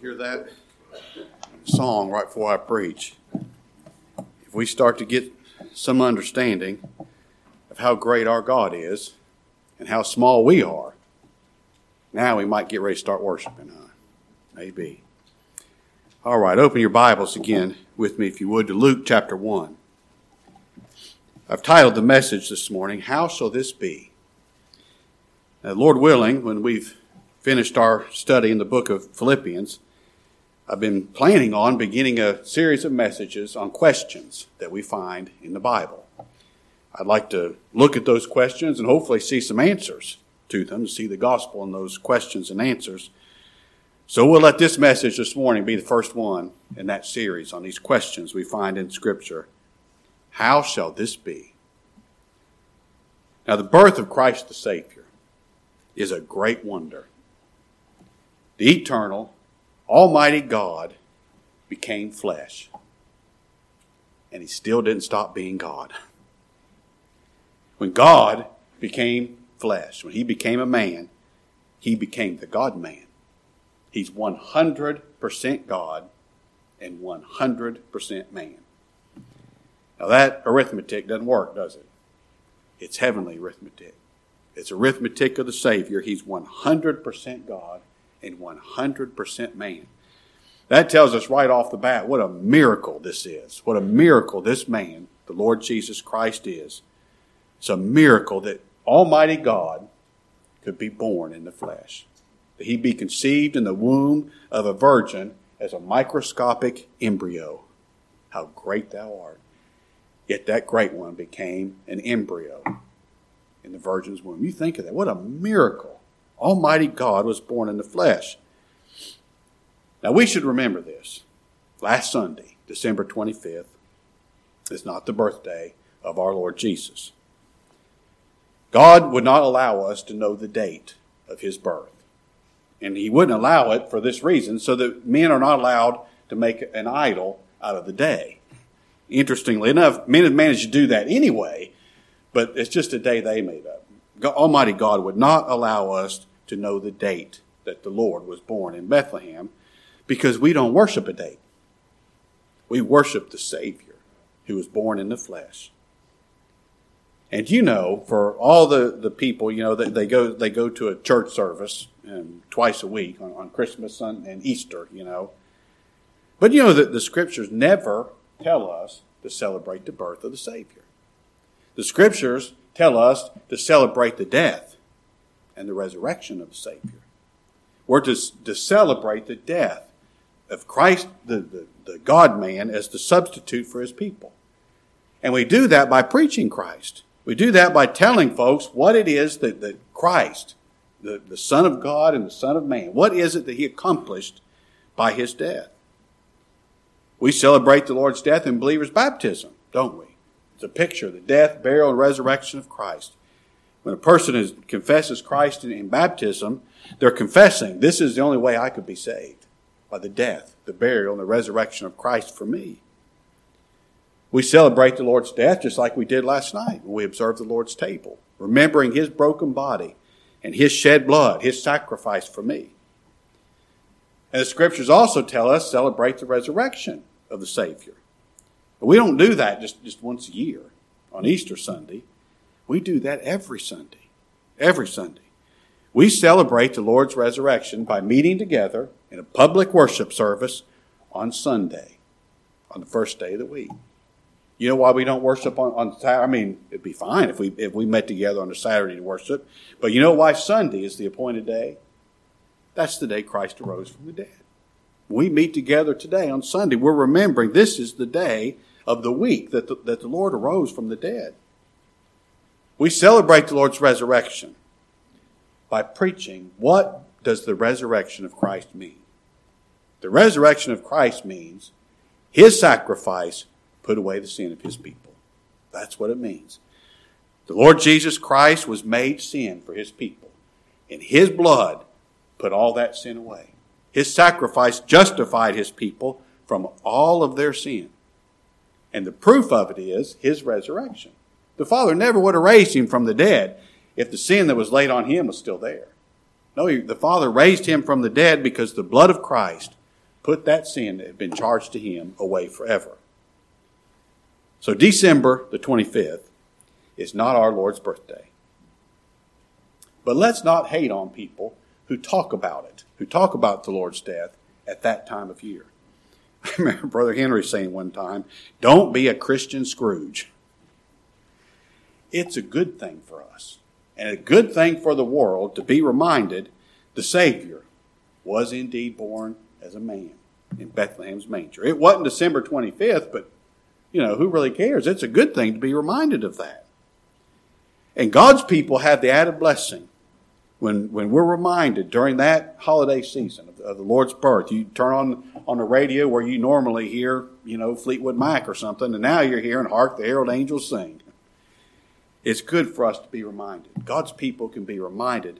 hear that song right before I preach, if we start to get some understanding of how great our God is and how small we are, now we might get ready to start worshiping, huh? Maybe. All right, open your Bibles again with me, if you would, to Luke chapter 1. I've titled the message this morning, How Shall This Be? Now, Lord willing, when we've finished our study in the book of Philippians, I've been planning on beginning a series of messages on questions that we find in the Bible. I'd like to look at those questions and hopefully see some answers to them, to see the gospel in those questions and answers. So we'll let this message this morning be the first one in that series on these questions we find in Scripture. How shall this be? Now, the birth of Christ the Savior is a great wonder. The eternal, Almighty God became flesh. And he still didn't stop being God. When God became flesh, when he became a man, he became the God man. He's 100% God and 100% man. Now that arithmetic doesn't work, does it? It's heavenly arithmetic. It's arithmetic of the Savior. He's 100% God and 100% man. That tells us right off the bat what a miracle this is. What a miracle this man, the Lord Jesus Christ, is. It's a miracle that Almighty God could be born in the flesh, that he be conceived in the womb of a virgin as a microscopic embryo. How great thou art. Yet that great one became an embryo in the virgin's womb. You think of that. What a miracle. Almighty God was born in the flesh. Now we should remember this. Last Sunday, December 25th, is not the birthday of our Lord Jesus. God would not allow us to know the date of his birth. And he wouldn't allow it for this reason, so that men are not allowed to make an idol out of the day. Interestingly enough, men have managed to do that anyway, but it's just a day they made up. Almighty God would not allow us to know the date that the Lord was born in Bethlehem because we don't worship a date. We worship the Savior who was born in the flesh. And you know, for all the, the people, you know, they, they go they go to a church service um, twice a week on, on Christmas and Easter, you know. But you know that the scriptures never tell us to celebrate the birth of the Savior. The scriptures tell us to celebrate the death and the resurrection of the Savior. We're to, to celebrate the death of Christ, the, the, the God man, as the substitute for his people. And we do that by preaching Christ. We do that by telling folks what it is that, that Christ, the, the Son of God and the Son of Man, what is it that he accomplished by his death? We celebrate the Lord's death in believers' baptism, don't we? It's a picture of the death, burial, and resurrection of Christ. When a person is, confesses Christ in, in baptism, they're confessing, this is the only way I could be saved by the death, the burial, and the resurrection of Christ for me. We celebrate the Lord's death just like we did last night when we observed the Lord's table, remembering his broken body and his shed blood, his sacrifice for me. And the scriptures also tell us celebrate the resurrection of the Savior. But we don't do that just, just once a year on Easter Sunday. We do that every Sunday. Every Sunday. We celebrate the Lord's resurrection by meeting together in a public worship service on Sunday, on the first day of the week. You know why we don't worship on, on Saturday? I mean, it'd be fine if we if we met together on a Saturday to worship. But you know why Sunday is the appointed day? That's the day Christ arose from the dead. We meet together today on Sunday. We're remembering this is the day of the week that the, that the Lord arose from the dead. We celebrate the Lord's resurrection by preaching what does the resurrection of Christ mean? The resurrection of Christ means his sacrifice put away the sin of his people. That's what it means. The Lord Jesus Christ was made sin for his people, and his blood put all that sin away. His sacrifice justified his people from all of their sin. And the proof of it is his resurrection. The Father never would have raised him from the dead if the sin that was laid on him was still there. No, the Father raised him from the dead because the blood of Christ put that sin that had been charged to him away forever. So December the 25th is not our Lord's birthday. But let's not hate on people who talk about it, who talk about the Lord's death at that time of year. I remember Brother Henry saying one time, don't be a Christian Scrooge. It's a good thing for us and a good thing for the world to be reminded the Savior was indeed born as a man in Bethlehem's manger. It wasn't December 25th, but you know, who really cares? It's a good thing to be reminded of that. And God's people have the added blessing when, when we're reminded during that holiday season of, of, the Lord's birth. You turn on, on the radio where you normally hear, you know, Fleetwood Mac or something, and now you're hearing Hark the Herald Angels Sing. It's good for us to be reminded. God's people can be reminded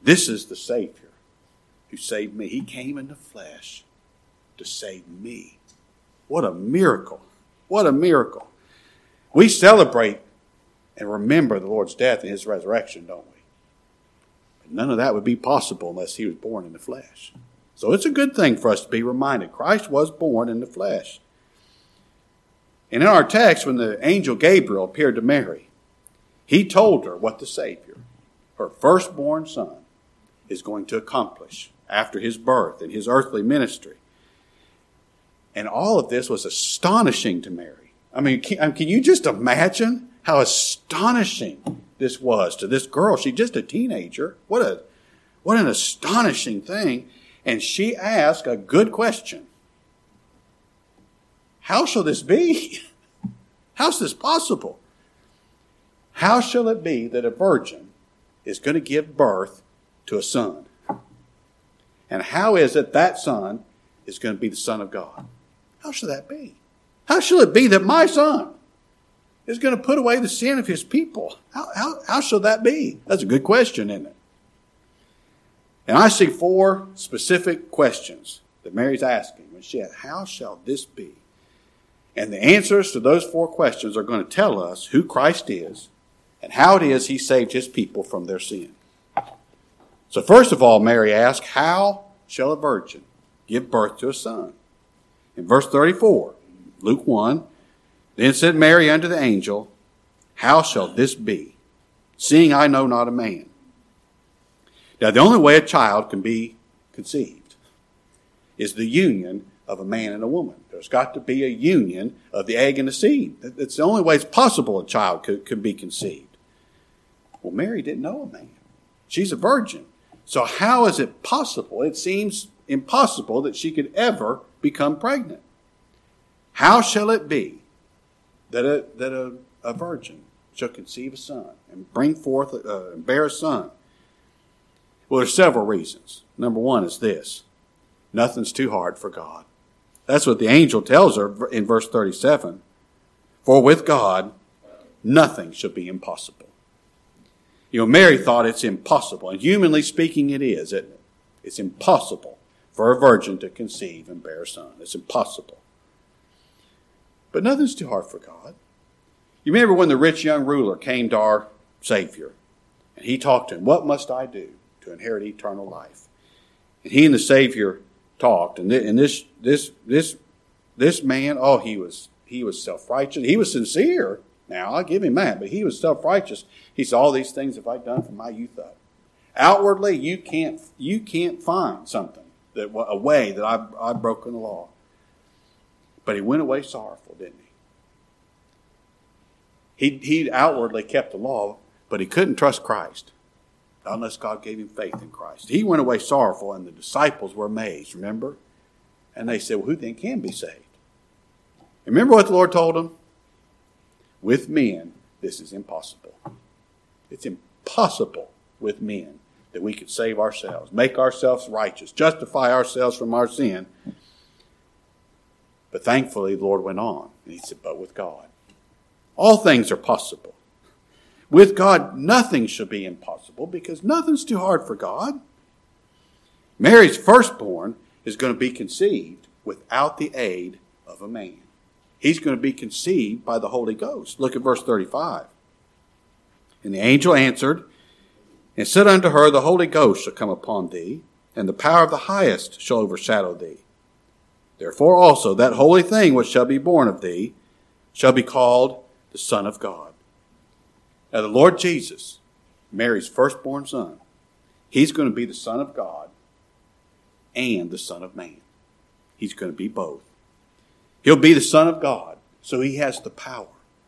this is the Savior who saved me. He came in the flesh to save me. What a miracle! What a miracle. We celebrate and remember the Lord's death and his resurrection, don't we? None of that would be possible unless he was born in the flesh. So it's a good thing for us to be reminded Christ was born in the flesh. And in our text, when the angel Gabriel appeared to Mary, he told her what the Savior, her firstborn son, is going to accomplish after his birth and his earthly ministry. And all of this was astonishing to Mary. I mean, can, can you just imagine how astonishing this was to this girl? She's just a teenager. What a, what an astonishing thing. And she asked a good question. How shall this be? How's this possible? How shall it be that a virgin is going to give birth to a son? And how is it that son is going to be the Son of God? How shall that be? How shall it be that my son is going to put away the sin of his people? How, how, how shall that be? That's a good question, isn't it? And I see four specific questions that Mary's asking when she asked, How shall this be? And the answers to those four questions are going to tell us who Christ is and how it is he saved his people from their sin. So, first of all, Mary asked, How shall a virgin give birth to a son? In verse 34, Luke 1, then said Mary unto the angel, How shall this be, seeing I know not a man? Now, the only way a child can be conceived is the union of a man and a woman. There's got to be a union of the egg and the seed. It's the only way it's possible a child could, could be conceived. Well, Mary didn't know a man. She's a virgin. So how is it possible? It seems impossible that she could ever become pregnant. How shall it be that a, that a, a virgin shall conceive a son and bring forth, uh, and bear a son? Well, there's several reasons. Number one is this. Nothing's too hard for God. That's what the angel tells her in verse 37. For with God, nothing shall be impossible. You know, Mary thought it's impossible, and humanly speaking, it is, isn't it? It's impossible for a virgin to conceive and bear a son. It's impossible. But nothing's too hard for God. You remember when the rich young ruler came to our Savior, and he talked to him, What must I do to inherit eternal life? And he and the Savior talked, and, this, this, this, this man, oh, he was, he was self righteous. He was sincere. Now, I'll give him that, but he was self righteous. He said, All these things have I done from my youth up. Outwardly, you can't, you can't find something, that a way that I've, I've broken the law. But he went away sorrowful, didn't he? He, he outwardly kept the law, but he couldn't trust Christ unless God gave him faith in Christ. He went away sorrowful, and the disciples were amazed, remember? And they said, Well, who then can be saved? Remember what the Lord told them? With men, this is impossible. It's impossible with men that we could save ourselves, make ourselves righteous, justify ourselves from our sin. But thankfully, the Lord went on. And he said, But with God, all things are possible. With God, nothing shall be impossible because nothing's too hard for God. Mary's firstborn is going to be conceived without the aid of a man he's going to be conceived by the Holy Ghost. Look at verse 35. And the angel answered and said unto her, The Holy Ghost shall come upon thee, and the power of the highest shall overshadow thee. Therefore also that holy thing which shall be born of thee shall be called the Son of God. Now the Lord Jesus, Mary's firstborn son, he's going to be the Son of God and the Son of Man. He's going to be both. He'll be the Son of God, so he has the power,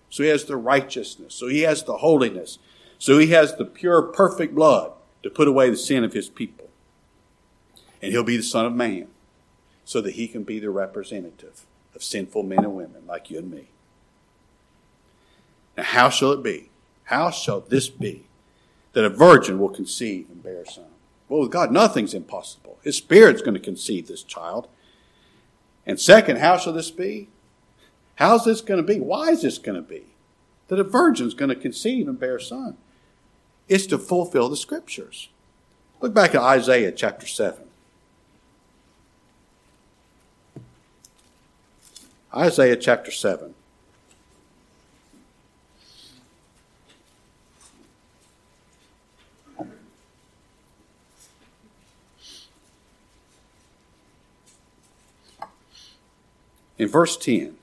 so he has the righteousness, so he has the holiness, so he has the pure, perfect blood to put away the sin of his people. And he'll be the Son of Man so that he can be the representative of sinful men and women like you and me. Now, how shall it be? How shall this be that a virgin will conceive and bear a son? Well, with God, nothing's impossible. His Spirit's going to conceive this child. And second, how shall this be? How's this going to be? Why is this going to be? That a virgin's going to conceive and bear a son. It's to fulfill the scriptures. Look back at Isaiah chapter 7. Isaiah chapter 7. In verse 10,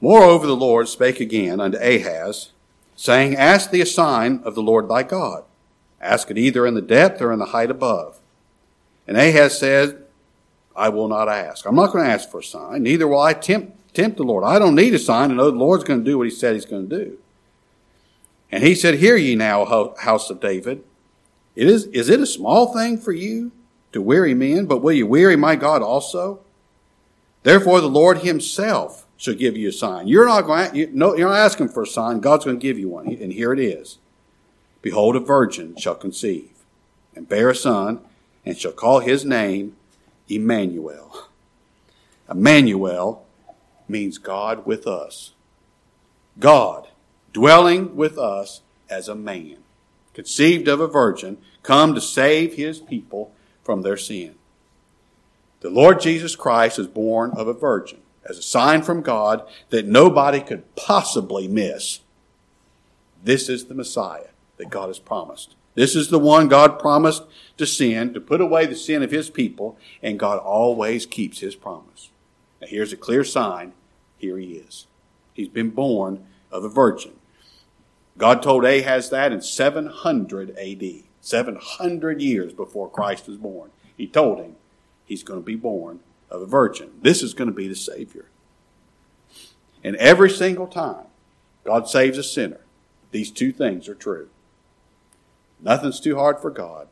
Moreover, the Lord spake again unto Ahaz, saying, Ask thee a sign of the Lord thy God. Ask it either in the depth or in the height above. And Ahaz said, I will not ask. I'm not going to ask for a sign. Neither will I tempt, tempt the Lord. I don't need a sign to know the Lord's going to do what he said he's going to do. And he said, Hear ye now, house of David. It is, is it a small thing for you to weary men, but will you weary my God also? Therefore, the Lord himself shall give you a sign. You're not going to, you, no, you're not asking for a sign. God's going to give you one. And here it is. Behold, a virgin shall conceive and bear a son and shall call his name Emmanuel. Emmanuel means God with us. God dwelling with us as a man, conceived of a virgin, come to save his people from their sin. The Lord Jesus Christ is born of a virgin as a sign from God that nobody could possibly miss. This is the Messiah that God has promised. This is the one God promised to send to put away the sin of his people, and God always keeps his promise. Now, here's a clear sign. Here he is. He's been born of a virgin. God told Ahaz that in 700 AD, 700 years before Christ was born. He told him he's going to be born of a virgin. This is going to be the Savior. And every single time God saves a sinner, these two things are true. Nothing's too hard for God,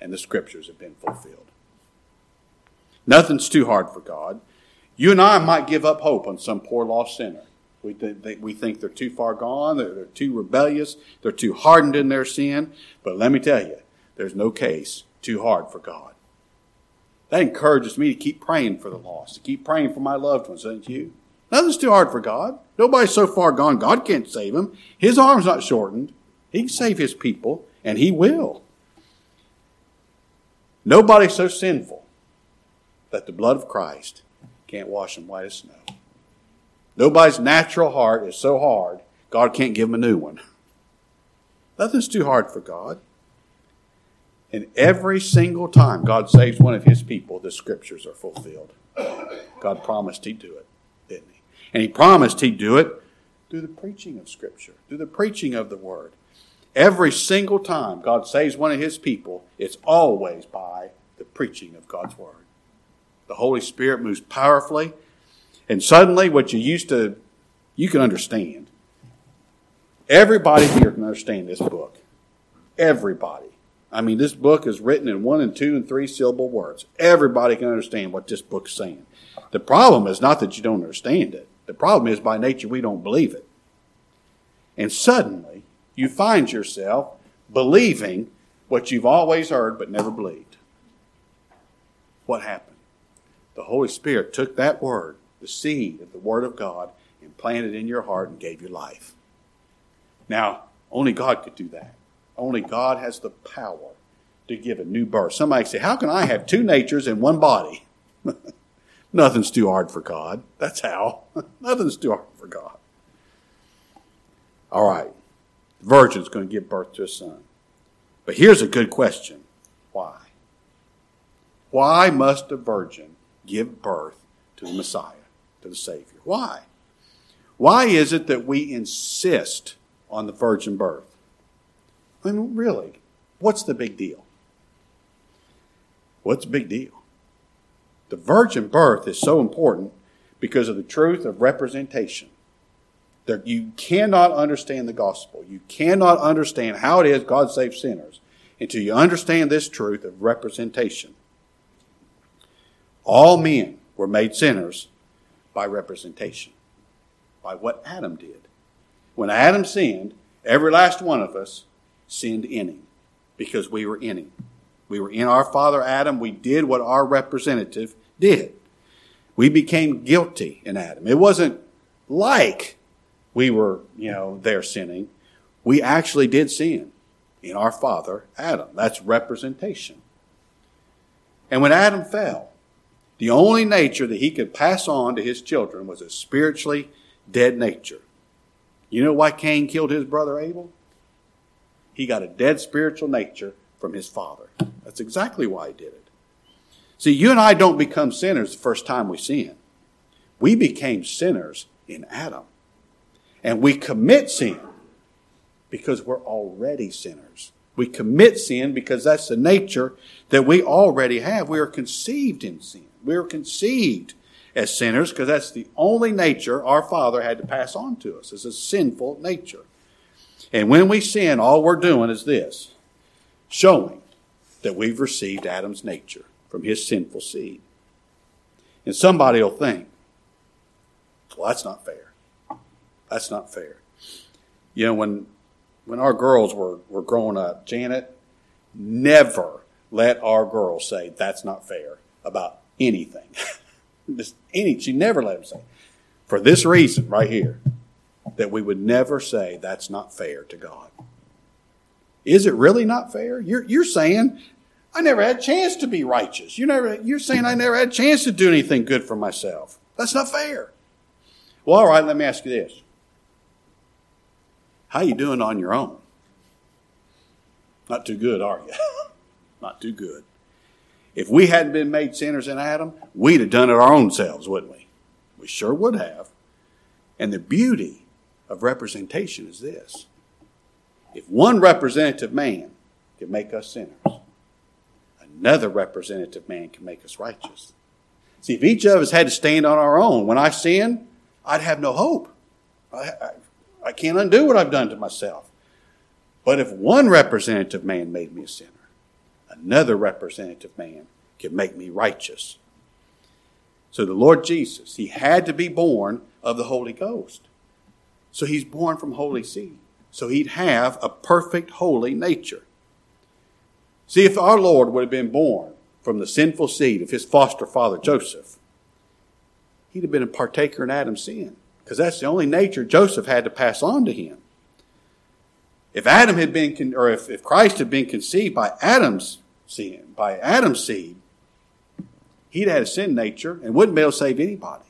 and the scriptures have been fulfilled. Nothing's too hard for God. You and I might give up hope on some poor lost sinner. We, th- we think they're too far gone, they're, they're too rebellious, they're too hardened in their sin. But let me tell you, there's no case too hard for God. That encourages me to keep praying for the lost, to keep praying for my loved ones, doesn't you? Nothing's too hard for God. Nobody's so far gone, God can't save them. His arm's not shortened. He can save his people and he will. Nobody's so sinful that the blood of Christ can't wash them white as snow. Nobody's natural heart is so hard, God can't give them a new one. Nothing's too hard for God. And every single time God saves one of his people, the scriptures are fulfilled. God promised he'd do it, didn't he? And he promised he'd do it through the preaching of scripture, through the preaching of the word. Every single time God saves one of his people, it's always by the preaching of God's word. The Holy Spirit moves powerfully, and suddenly what you used to, you can understand. Everybody here can understand this book. Everybody. I mean, this book is written in one and two and three syllable words. Everybody can understand what this book's saying. The problem is not that you don't understand it. The problem is by nature we don't believe it. And suddenly, you find yourself believing what you've always heard but never believed. What happened? The Holy Spirit took that word, the seed of the Word of God, and planted in your heart and gave you life. Now, only God could do that. Only God has the power to give a new birth. Somebody say, How can I have two natures in one body? Nothing's too hard for God. That's how. Nothing's too hard for God. All right. The virgin's going to give birth to a son. But here's a good question why? Why must a virgin give birth to the Messiah, to the Savior. Why? Why is it that we insist on the virgin birth? I mean, really, what's the big deal? What's the big deal? The virgin birth is so important because of the truth of representation. That you cannot understand the gospel. You cannot understand how it is God saves sinners until you understand this truth of representation. All men were made sinners by representation, by what Adam did. When Adam sinned, every last one of us sinned in him because we were in him. We were in our father Adam. We did what our representative did. We became guilty in Adam. It wasn't like we were, you know, there sinning. We actually did sin in our father Adam. That's representation. And when Adam fell, the only nature that he could pass on to his children was a spiritually dead nature. You know why Cain killed his brother Abel? He got a dead spiritual nature from his father. That's exactly why he did it. See, you and I don't become sinners the first time we sin. We became sinners in Adam. And we commit sin because we're already sinners. We commit sin because that's the nature that we already have. We are conceived in sin. We are conceived as sinners because that's the only nature our Father had to pass on to us. It's a sinful nature. And when we sin, all we're doing is this showing that we've received Adam's nature from his sinful seed. And somebody will think, well, that's not fair. That's not fair. You know, when when our girls were, were growing up, Janet never let our girls say that's not fair about anything. Just any she never let them say. For this reason right here, that we would never say that's not fair to God. Is it really not fair? You're, you're saying, I never had a chance to be righteous. You never, you're saying I never had a chance to do anything good for myself. That's not fair. Well, all right, let me ask you this. How you doing on your own? Not too good, are you? not too good. If we hadn't been made sinners in Adam, we'd have done it our own selves, wouldn't we? We sure would have. And the beauty of representation is this if one representative man can make us sinners, another representative man can make us righteous. See, if each of us had to stand on our own, when I sin, I'd have no hope. I, I, I can't undo what I've done to myself. But if one representative man made me a sinner, another representative man can make me righteous. So the Lord Jesus, he had to be born of the Holy Ghost. So he's born from holy seed so he'd have a perfect holy nature. See, if our Lord would have been born from the sinful seed of his foster father Joseph, he'd have been a partaker in Adam's sin, because that's the only nature Joseph had to pass on to him. If Adam had been, or if, if Christ had been conceived by Adam's sin, by Adam's seed, he'd had a sin nature and wouldn't be able to save anybody.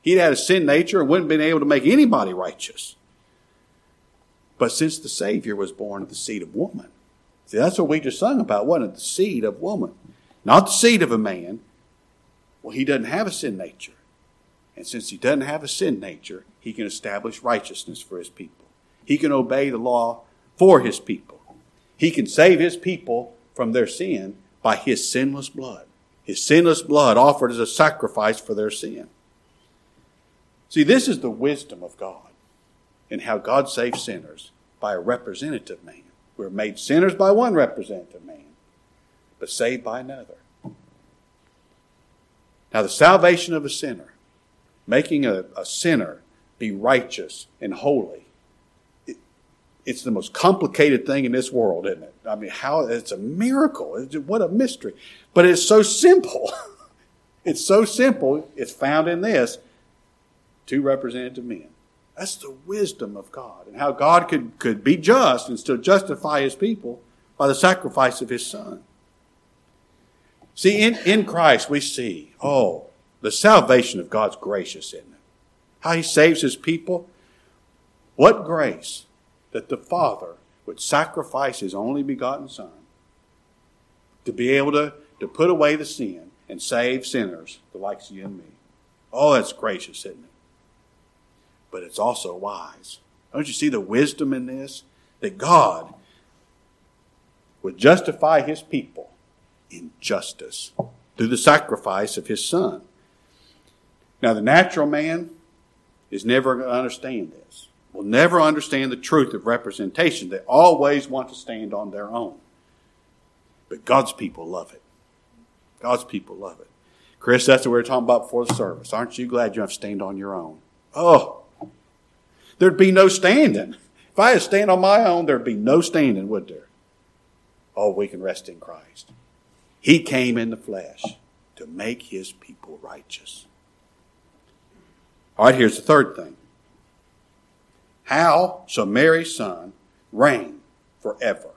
He'd had a sin nature and wouldn't have been able to make anybody righteous. But since the Savior was born of the seed of woman, see, that's what we just sung about, wasn't it? The seed of woman. Not the seed of a man. Well, he doesn't have a sin nature. And since he doesn't have a sin nature, he can establish righteousness for his people. He can obey the law for his people. He can save his people from their sin by his sinless blood. His sinless blood offered as a sacrifice for their sin. See, this is the wisdom of God in how God saves sinners by a representative man. We're made sinners by one representative man, but saved by another. Now, the salvation of a sinner, making a, a sinner be righteous and holy, it, it's the most complicated thing in this world, isn't it? I mean, how it's a miracle. It's, what a mystery. But it's so simple. it's so simple. It's found in this two representative men. That's the wisdom of God and how God could, could be just and still justify his people by the sacrifice of his son. See, in, in Christ we see, oh, the salvation of God's gracious, isn't it? How he saves his people. What grace that the Father would sacrifice his only begotten Son to be able to, to put away the sin and save sinners, the likes of you and me. Oh, that's gracious, isn't it? But it's also wise. Don't you see the wisdom in this? That God would justify his people in justice through the sacrifice of his son. Now, the natural man is never going to understand this, will never understand the truth of representation. They always want to stand on their own. But God's people love it. God's people love it. Chris, that's what we were talking about before the service. Aren't you glad you have to stand on your own? Oh, there'd be no standing. If I had to stand on my own, there'd be no standing, would there? Oh, we can rest in Christ. He came in the flesh to make his people righteous. All right, here's the third thing. How shall Mary's son reign forever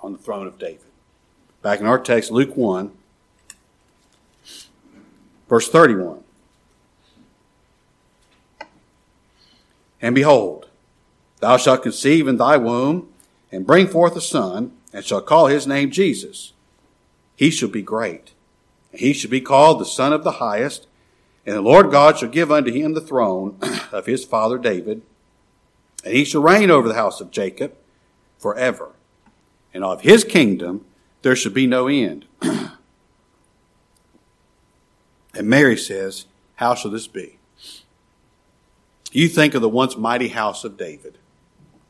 on the throne of David? Back in our text, Luke 1, verse 31. And behold, thou shalt conceive in thy womb and bring forth a son, and shall call his name Jesus. He shall be great, and he shall be called the Son of the Highest, and the Lord God shall give unto him the throne of his father David, and he shall reign over the house of Jacob forever, and of his kingdom there shall be no end. and Mary says, How shall this be? You think of the once mighty house of David,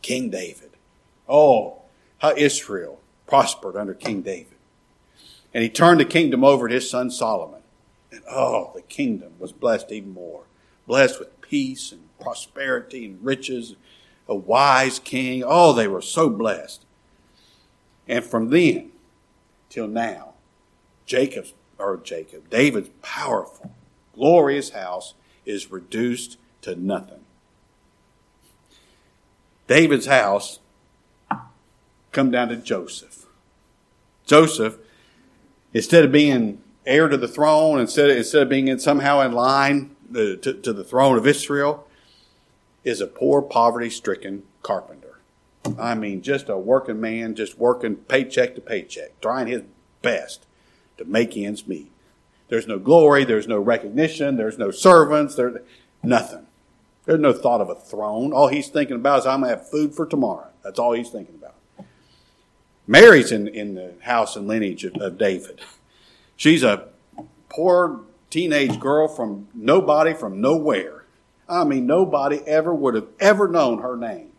King David. Oh, how Israel prospered under King David. And he turned the kingdom over to his son Solomon. And oh, the kingdom was blessed even more. Blessed with peace and prosperity and riches, a wise king. Oh, they were so blessed. And from then till now, Jacob's, or Jacob, David's powerful, glorious house is reduced to nothing. David's house come down to Joseph. Joseph, instead of being heir to the throne, instead of, instead of being in, somehow in line to, to, the throne of Israel, is a poor, poverty stricken carpenter. I mean, just a working man, just working paycheck to paycheck, trying his best to make ends meet. There's no glory, there's no recognition, there's no servants, there's nothing. There's no thought of a throne. All he's thinking about is I'm going to have food for tomorrow. That's all he's thinking about. Mary's in, in the house and lineage of, of David. She's a poor teenage girl from nobody, from nowhere. I mean, nobody ever would have ever known her name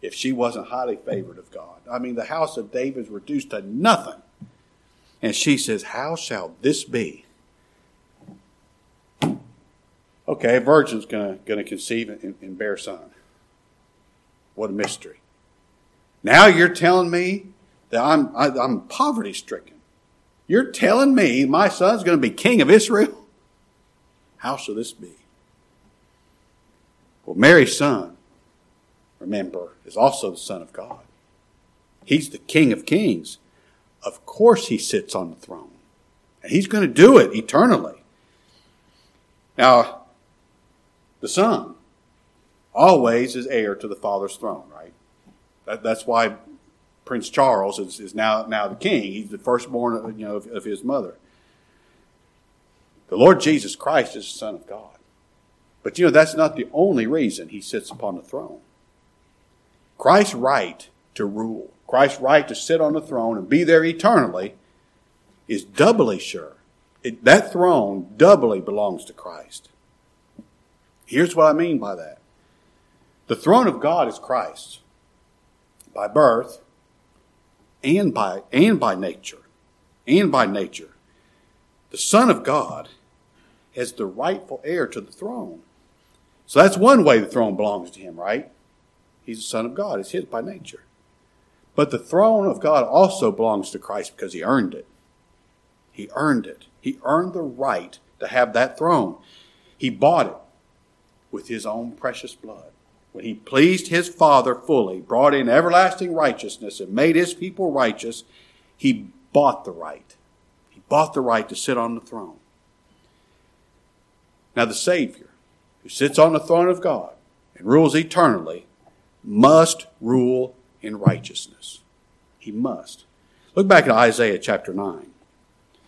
if she wasn't highly favored of God. I mean, the house of David is reduced to nothing. And she says, How shall this be? Okay, a virgin's going to conceive and, and bear son. What a mystery. Now you're telling me that I'm, I, am i am poverty stricken. You're telling me my son's going to be king of Israel? How shall this be? Well, Mary's son, remember, is also the Son of God. He's the King of Kings. Of course, he sits on the throne. And he's going to do it eternally. Now, the Son always is heir to the Father's throne, right? That, that's why Prince Charles is, is now, now the king. He's the firstborn of, you know, of, of his mother. The Lord Jesus Christ is the Son of God. But you know, that's not the only reason he sits upon the throne. Christ's right to rule, Christ's right to sit on the throne and be there eternally is doubly sure. It, that throne doubly belongs to Christ. Here's what I mean by that. The throne of God is Christ by birth and by and by nature. And by nature. The Son of God is the rightful heir to the throne. So that's one way the throne belongs to him, right? He's the Son of God. It's his by nature. But the throne of God also belongs to Christ because he earned it. He earned it. He earned the right to have that throne. He bought it with his own precious blood. When he pleased his Father fully, brought in everlasting righteousness, and made his people righteous, he bought the right. He bought the right to sit on the throne. Now, the Savior, who sits on the throne of God and rules eternally, must rule in righteousness. He must. Look back at Isaiah chapter 9.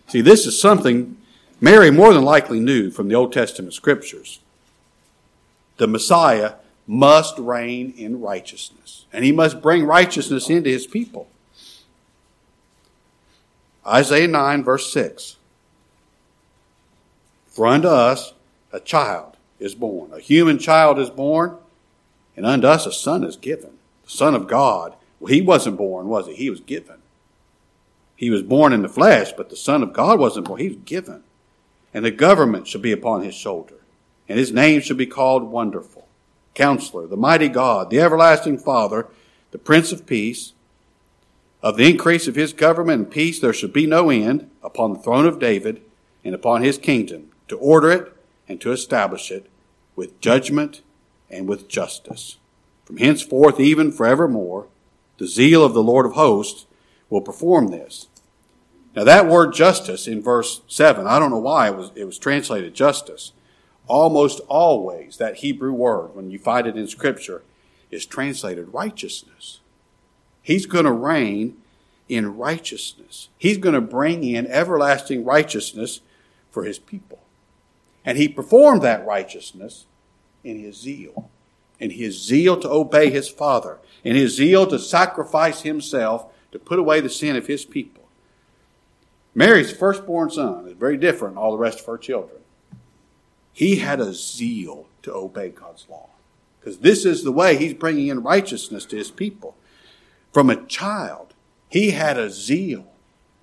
See, this is something Mary more than likely knew from the Old Testament scriptures the Messiah must reign in righteousness, and he must bring righteousness into his people. Isaiah 9, verse 6. For unto us a child is born, a human child is born, and unto us a son is given, the Son of God. Well, he wasn't born, was he? He was given. He was born in the flesh, but the Son of God wasn't born. He was given. And the government shall be upon his shoulder, and his name shall be called Wonderful, Counselor, the Mighty God, the Everlasting Father, the Prince of Peace. Of the increase of his government and peace there shall be no end upon the throne of David and upon his kingdom, to order it and to establish it with judgment and with justice. From henceforth, even forevermore, the zeal of the Lord of hosts will perform this. Now that word justice in verse 7, I don't know why it was, it was translated justice. Almost always that Hebrew word, when you find it in scripture, is translated righteousness. He's going to reign in righteousness. He's going to bring in everlasting righteousness for his people. And he performed that righteousness in his zeal, in his zeal to obey his Father, in his zeal to sacrifice himself to put away the sin of his people. Mary's firstborn son is very different than all the rest of her children. He had a zeal to obey God's law. Because this is the way he's bringing in righteousness to his people. From a child, he had a zeal.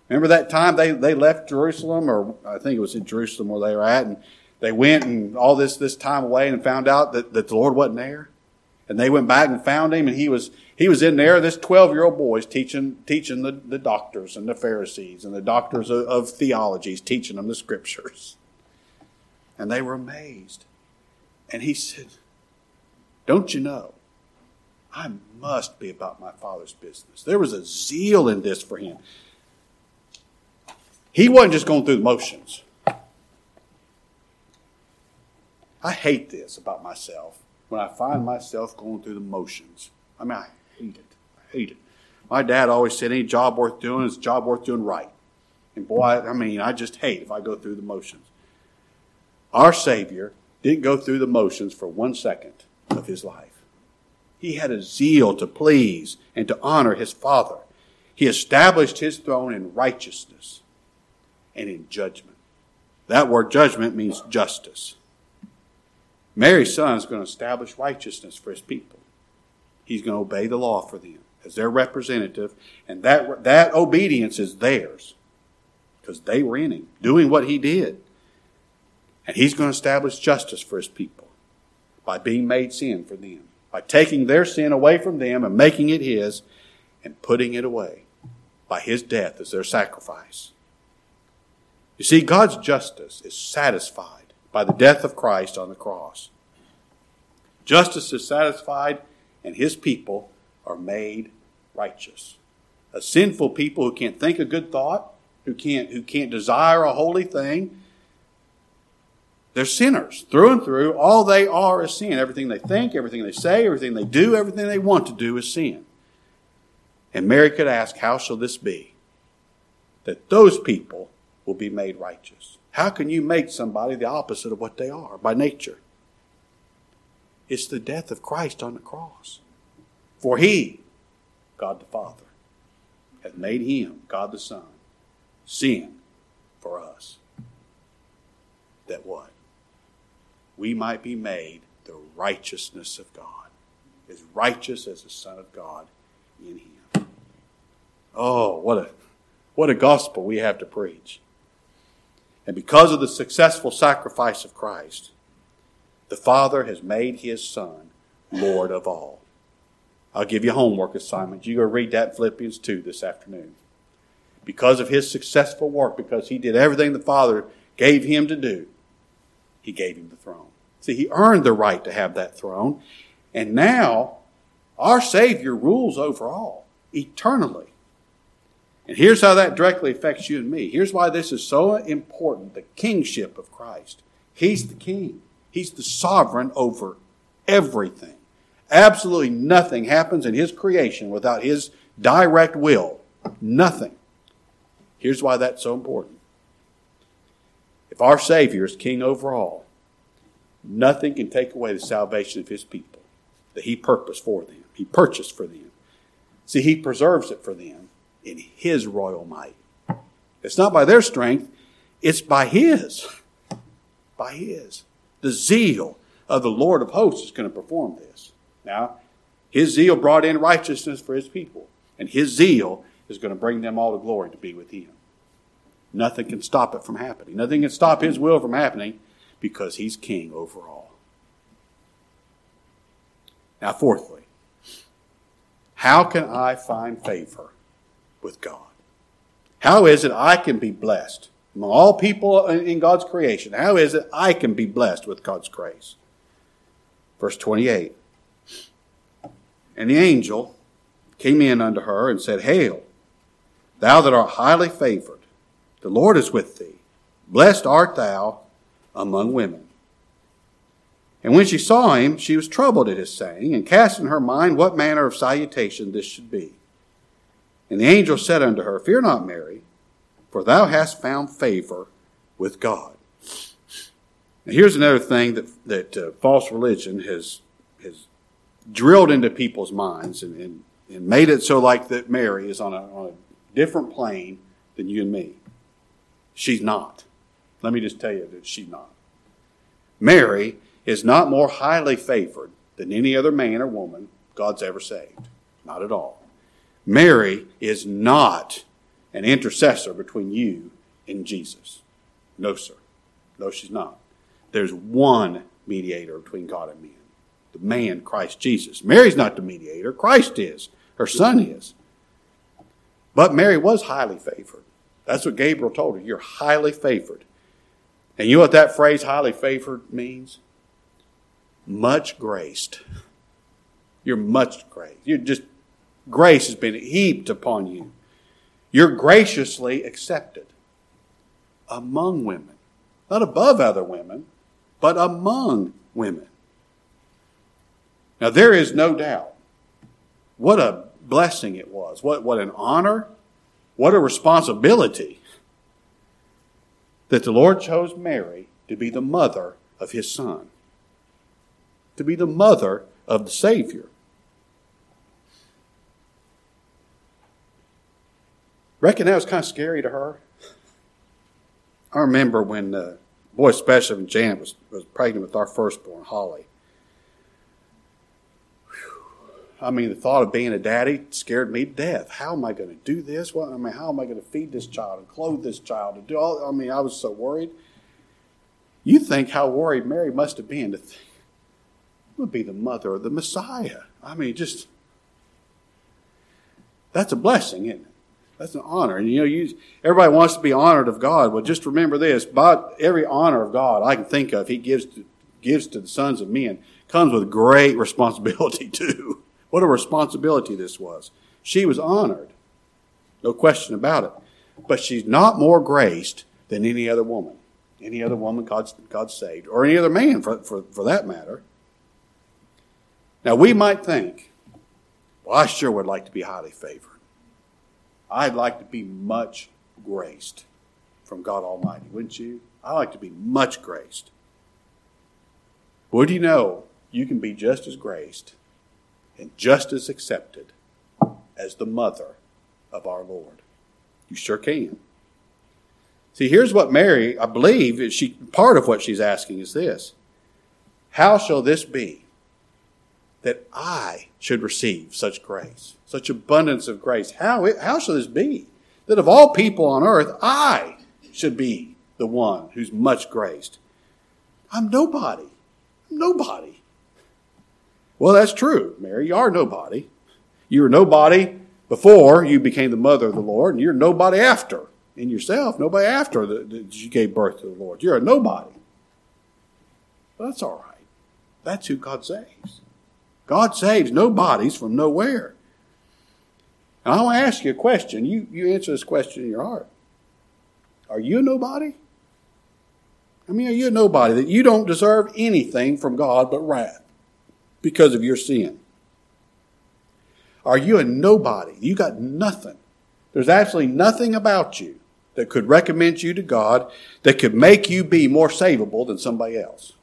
Remember that time they, they left Jerusalem, or I think it was in Jerusalem where they were at, and they went and all this, this time away and found out that, that the Lord wasn't there. And they went back and found him, and he was he was in there. This twelve year old boy is teaching teaching the, the doctors and the Pharisees and the doctors of, of theologies, teaching them the scriptures. And they were amazed. And he said, "Don't you know? I must be about my father's business." There was a zeal in this for him. He wasn't just going through the motions. I hate this about myself when I find myself going through the motions. I mean, I hate it. I hate it. My dad always said any job worth doing is a job worth doing right. And boy, I mean, I just hate if I go through the motions. Our Savior didn't go through the motions for one second of his life. He had a zeal to please and to honor his Father. He established his throne in righteousness and in judgment. That word judgment means justice. Mary's son is going to establish righteousness for his people. He's going to obey the law for them as their representative, and that, that obedience is theirs because they were in him, doing what he did. And he's going to establish justice for his people by being made sin for them, by taking their sin away from them and making it his and putting it away by his death as their sacrifice. You see, God's justice is satisfied by the death of Christ on the cross. Justice is satisfied, and his people are made righteous. A sinful people who can't think a good thought, who can't, who can't desire a holy thing, they're sinners through and through. All they are is sin. Everything they think, everything they say, everything they do, everything they want to do is sin. And Mary could ask, How shall this be? That those people will be made righteous. How can you make somebody the opposite of what they are by nature? It's the death of Christ on the cross. For he, God the Father, hath made him, God the Son, sin for us. That what? We might be made the righteousness of God, as righteous as the Son of God in him. Oh, what a what a gospel we have to preach. And because of the successful sacrifice of Christ, the Father has made his Son Lord of all. I'll give you homework assignment. You go read that Philippians 2 this afternoon. Because of his successful work, because he did everything the Father gave him to do, he gave him the throne. See, he earned the right to have that throne. And now, our Savior rules over all eternally. And here's how that directly affects you and me. Here's why this is so important the kingship of Christ. He's the king, He's the sovereign over everything. Absolutely nothing happens in His creation without His direct will. Nothing. Here's why that's so important. If our Savior is King over all, nothing can take away the salvation of His people that He purposed for them, He purchased for them. See, He preserves it for them in His royal might. It's not by their strength, it's by His. By His. The zeal of the Lord of hosts is going to perform this. Now, His zeal brought in righteousness for His people, and His zeal is going to bring them all to glory to be with Him. Nothing can stop it from happening. Nothing can stop His will from happening because He's King over all. Now, fourthly, how can I find favor with God? How is it I can be blessed among all people in God's creation? How is it I can be blessed with God's grace? Verse 28 And the angel came in unto her and said, Hail, thou that art highly favored, the Lord is with thee. Blessed art thou among women. And when she saw him, she was troubled at his saying, and cast in her mind what manner of salutation this should be. And the angel said unto her, Fear not, Mary, for thou hast found favor with God. Now, here's another thing that, that uh, false religion has, has drilled into people's minds and, and, and made it so like that Mary is on a, on a different plane than you and me. She's not. Let me just tell you that she's not. Mary is not more highly favored than any other man or woman God's ever saved. Not at all. Mary is not an intercessor between you and Jesus. No, sir. No, she's not. There's one mediator between God and men the man, Christ Jesus. Mary's not the mediator, Christ is. Her son is. But Mary was highly favored. That's what Gabriel told her. You're highly favored. And you know what that phrase, highly favored, means? Much graced. You're much graced. You're just, grace has been heaped upon you. You're graciously accepted among women. Not above other women, but among women. Now, there is no doubt what a blessing it was, what, what an honor, what a responsibility that the Lord chose Mary to be the mother of his son, to be the mother of the Savior. Reckon that was kind of scary to her. I remember when, uh, boy, especially when Janet was, was pregnant with our firstborn, Holly. I mean, the thought of being a daddy scared me to death. How am I going to do this? What, I mean, how am I going to feed this child and clothe this child and do all? I mean, I was so worried. You think how worried Mary must have been to think, would be the mother of the Messiah. I mean, just that's a blessing, isn't it? That's an honor. And you know, you, everybody wants to be honored of God. Well, just remember this: about every honor of God I can think of, He gives to, gives to the sons of men comes with great responsibility too. What a responsibility this was. She was honored, no question about it. But she's not more graced than any other woman, any other woman God, God saved, or any other man for, for, for that matter. Now, we might think, well, I sure would like to be highly favored. I'd like to be much graced from God Almighty, wouldn't you? I like to be much graced. Would you know you can be just as graced and just as accepted as the mother of our Lord. You sure can. See, here's what Mary, I believe, is she part of what she's asking is this. How shall this be that I should receive such grace, such abundance of grace? How, how shall this be that of all people on earth, I should be the one who's much graced? I'm nobody. I'm nobody. Well, that's true, Mary. You are nobody. You were nobody before you became the mother of the Lord, and you're nobody after in yourself, nobody after that you gave birth to the Lord. You're a nobody. Well, that's all right. That's who God saves. God saves nobodies from nowhere. And I want to ask you a question. You, you answer this question in your heart. Are you a nobody? I mean, are you a nobody that you don't deserve anything from God but wrath? Because of your sin? Are you a nobody? You got nothing. There's absolutely nothing about you that could recommend you to God that could make you be more savable than somebody else.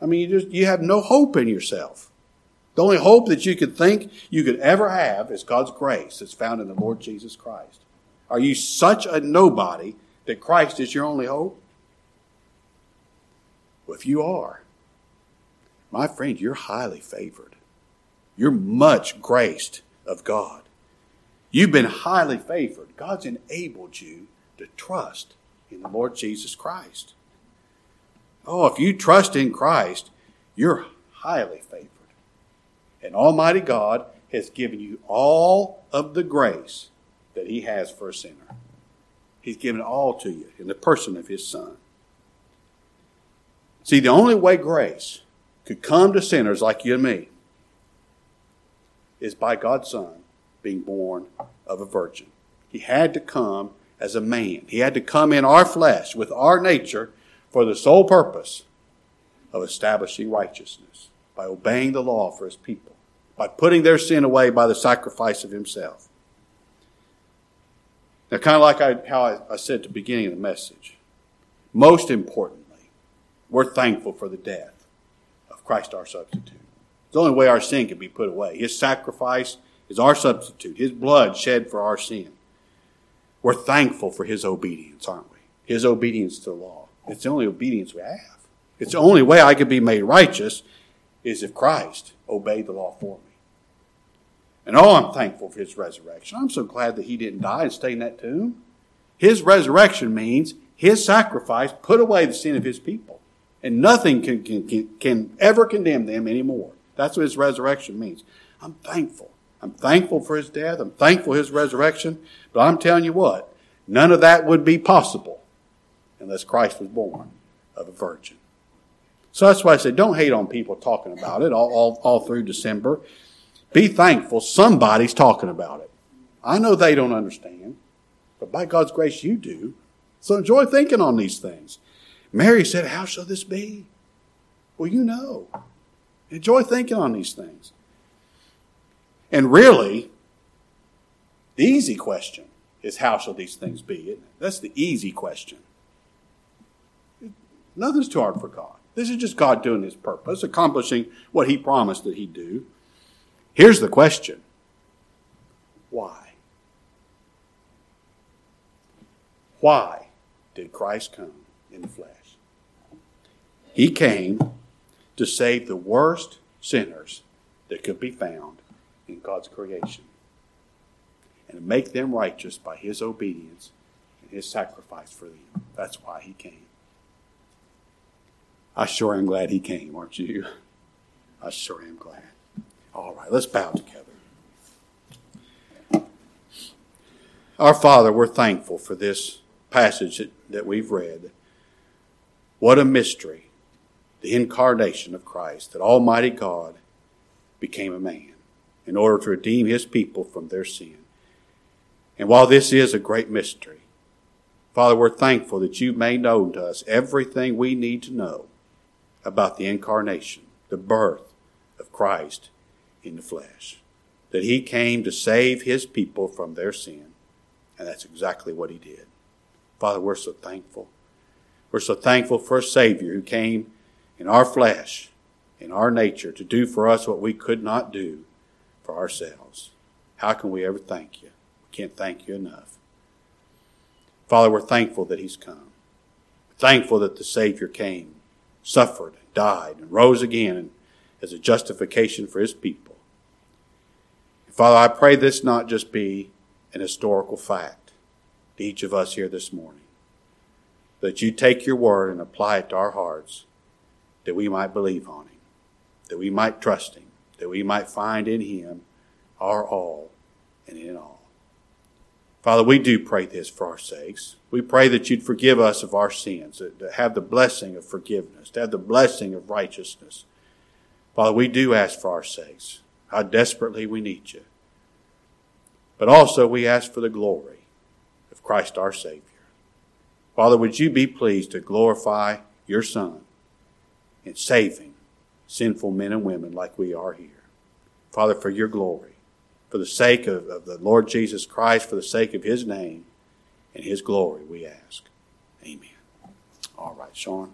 I mean, you just, you have no hope in yourself. The only hope that you could think you could ever have is God's grace that's found in the Lord Jesus Christ. Are you such a nobody that Christ is your only hope? Well, if you are, my friend, you're highly favored. You're much graced of God. You've been highly favored. God's enabled you to trust in the Lord Jesus Christ. Oh, if you trust in Christ, you're highly favored. And Almighty God has given you all of the grace that He has for a sinner. He's given all to you in the person of His Son. See, the only way grace could come to sinners like you and me is by God's Son being born of a virgin. He had to come as a man. He had to come in our flesh with our nature for the sole purpose of establishing righteousness by obeying the law for his people, by putting their sin away by the sacrifice of himself. Now, kind of like I, how I, said at the beginning of the message, most importantly, we're thankful for the death Christ our substitute. It's the only way our sin can be put away. His sacrifice is our substitute, His blood shed for our sin. We're thankful for His obedience, aren't we? His obedience to the law. It's the only obedience we have. It's the only way I could be made righteous is if Christ obeyed the law for me. And oh, I'm thankful for His resurrection. I'm so glad that He didn't die and stay in that tomb. His resurrection means His sacrifice put away the sin of His people. And nothing can, can, can ever condemn them anymore. That's what His resurrection means. I'm thankful. I'm thankful for his death. I'm thankful for his resurrection. But I'm telling you what, none of that would be possible unless Christ was born of a virgin. So that's why I say don't hate on people talking about it all, all, all through December. Be thankful somebody's talking about it. I know they don't understand, but by God's grace you do. So enjoy thinking on these things. Mary said, How shall this be? Well, you know. Enjoy thinking on these things. And really, the easy question is how shall these things be? That's the easy question. Nothing's too hard for God. This is just God doing his purpose, accomplishing what he promised that he'd do. Here's the question why? Why did Christ come in the flesh? He came to save the worst sinners that could be found in God's creation and make them righteous by his obedience and his sacrifice for them. That's why he came. I sure am glad he came, aren't you? I sure am glad. All right, let's bow together. Our Father, we're thankful for this passage that, that we've read. What a mystery, the incarnation of Christ, that Almighty God became a man in order to redeem his people from their sin. And while this is a great mystery, Father, we're thankful that you made known to us everything we need to know about the incarnation, the birth of Christ in the flesh. That he came to save his people from their sin. And that's exactly what he did. Father, we're so thankful. We're so thankful for a Savior who came in our flesh, in our nature, to do for us what we could not do for ourselves. How can we ever thank you? We can't thank you enough. Father, we're thankful that He's come. We're thankful that the Savior came, suffered, and died, and rose again as a justification for His people. And Father, I pray this not just be an historical fact to each of us here this morning, that you take your word and apply it to our hearts, that we might believe on Him, that we might trust Him, that we might find in him our all and in all. Father, we do pray this for our sakes. We pray that you'd forgive us of our sins, to have the blessing of forgiveness, to have the blessing of righteousness. Father, we do ask for our sakes, how desperately we need you. But also we ask for the glory of Christ our Savior. Father, would you be pleased to glorify your Son in saving sinful men and women like we are here. Father, for your glory, for the sake of, of the Lord Jesus Christ, for the sake of his name, and His glory we ask. Amen. All right, Sean.